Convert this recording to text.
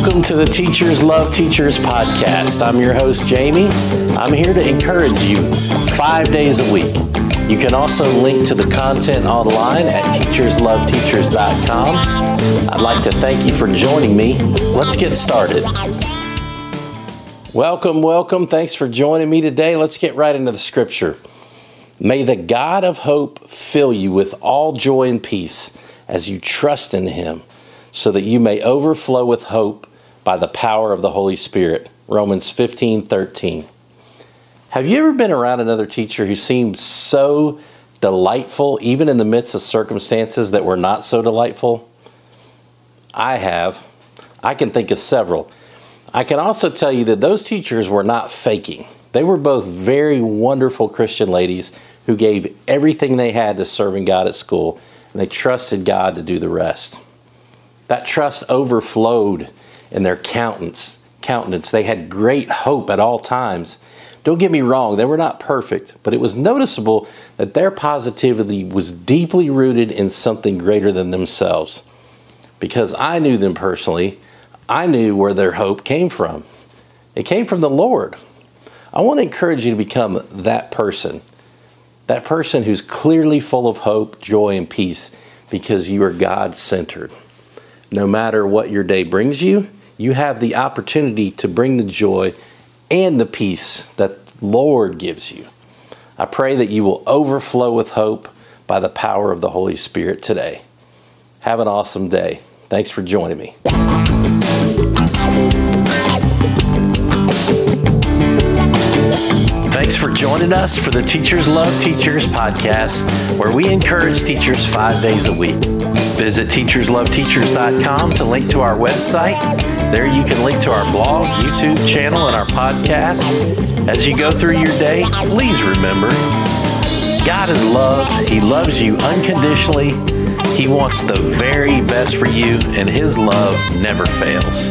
Welcome to the Teachers Love Teachers podcast. I'm your host, Jamie. I'm here to encourage you five days a week. You can also link to the content online at teachersloveteachers.com. I'd like to thank you for joining me. Let's get started. Welcome, welcome. Thanks for joining me today. Let's get right into the scripture. May the God of hope fill you with all joy and peace as you trust in him so that you may overflow with hope by the power of the Holy Spirit. Romans 15 13. Have you ever been around another teacher who seemed so delightful, even in the midst of circumstances that were not so delightful? I have. I can think of several. I can also tell you that those teachers were not faking. They were both very wonderful Christian ladies who gave everything they had to serving God at school, and they trusted God to do the rest. That trust overflowed in their countenance. Countenance. They had great hope at all times. Don't get me wrong, they were not perfect, but it was noticeable that their positivity was deeply rooted in something greater than themselves. Because I knew them personally, I knew where their hope came from. It came from the Lord. I want to encourage you to become that person. That person who's clearly full of hope, joy, and peace because you are God centered no matter what your day brings you, you have the opportunity to bring the joy and the peace that Lord gives you. I pray that you will overflow with hope by the power of the Holy Spirit today. Have an awesome day. Thanks for joining me. Joining us for the Teachers Love Teachers podcast, where we encourage teachers five days a week. Visit teachersloveteachers.com to link to our website. There you can link to our blog, YouTube channel, and our podcast. As you go through your day, please remember God is love. He loves you unconditionally. He wants the very best for you, and His love never fails.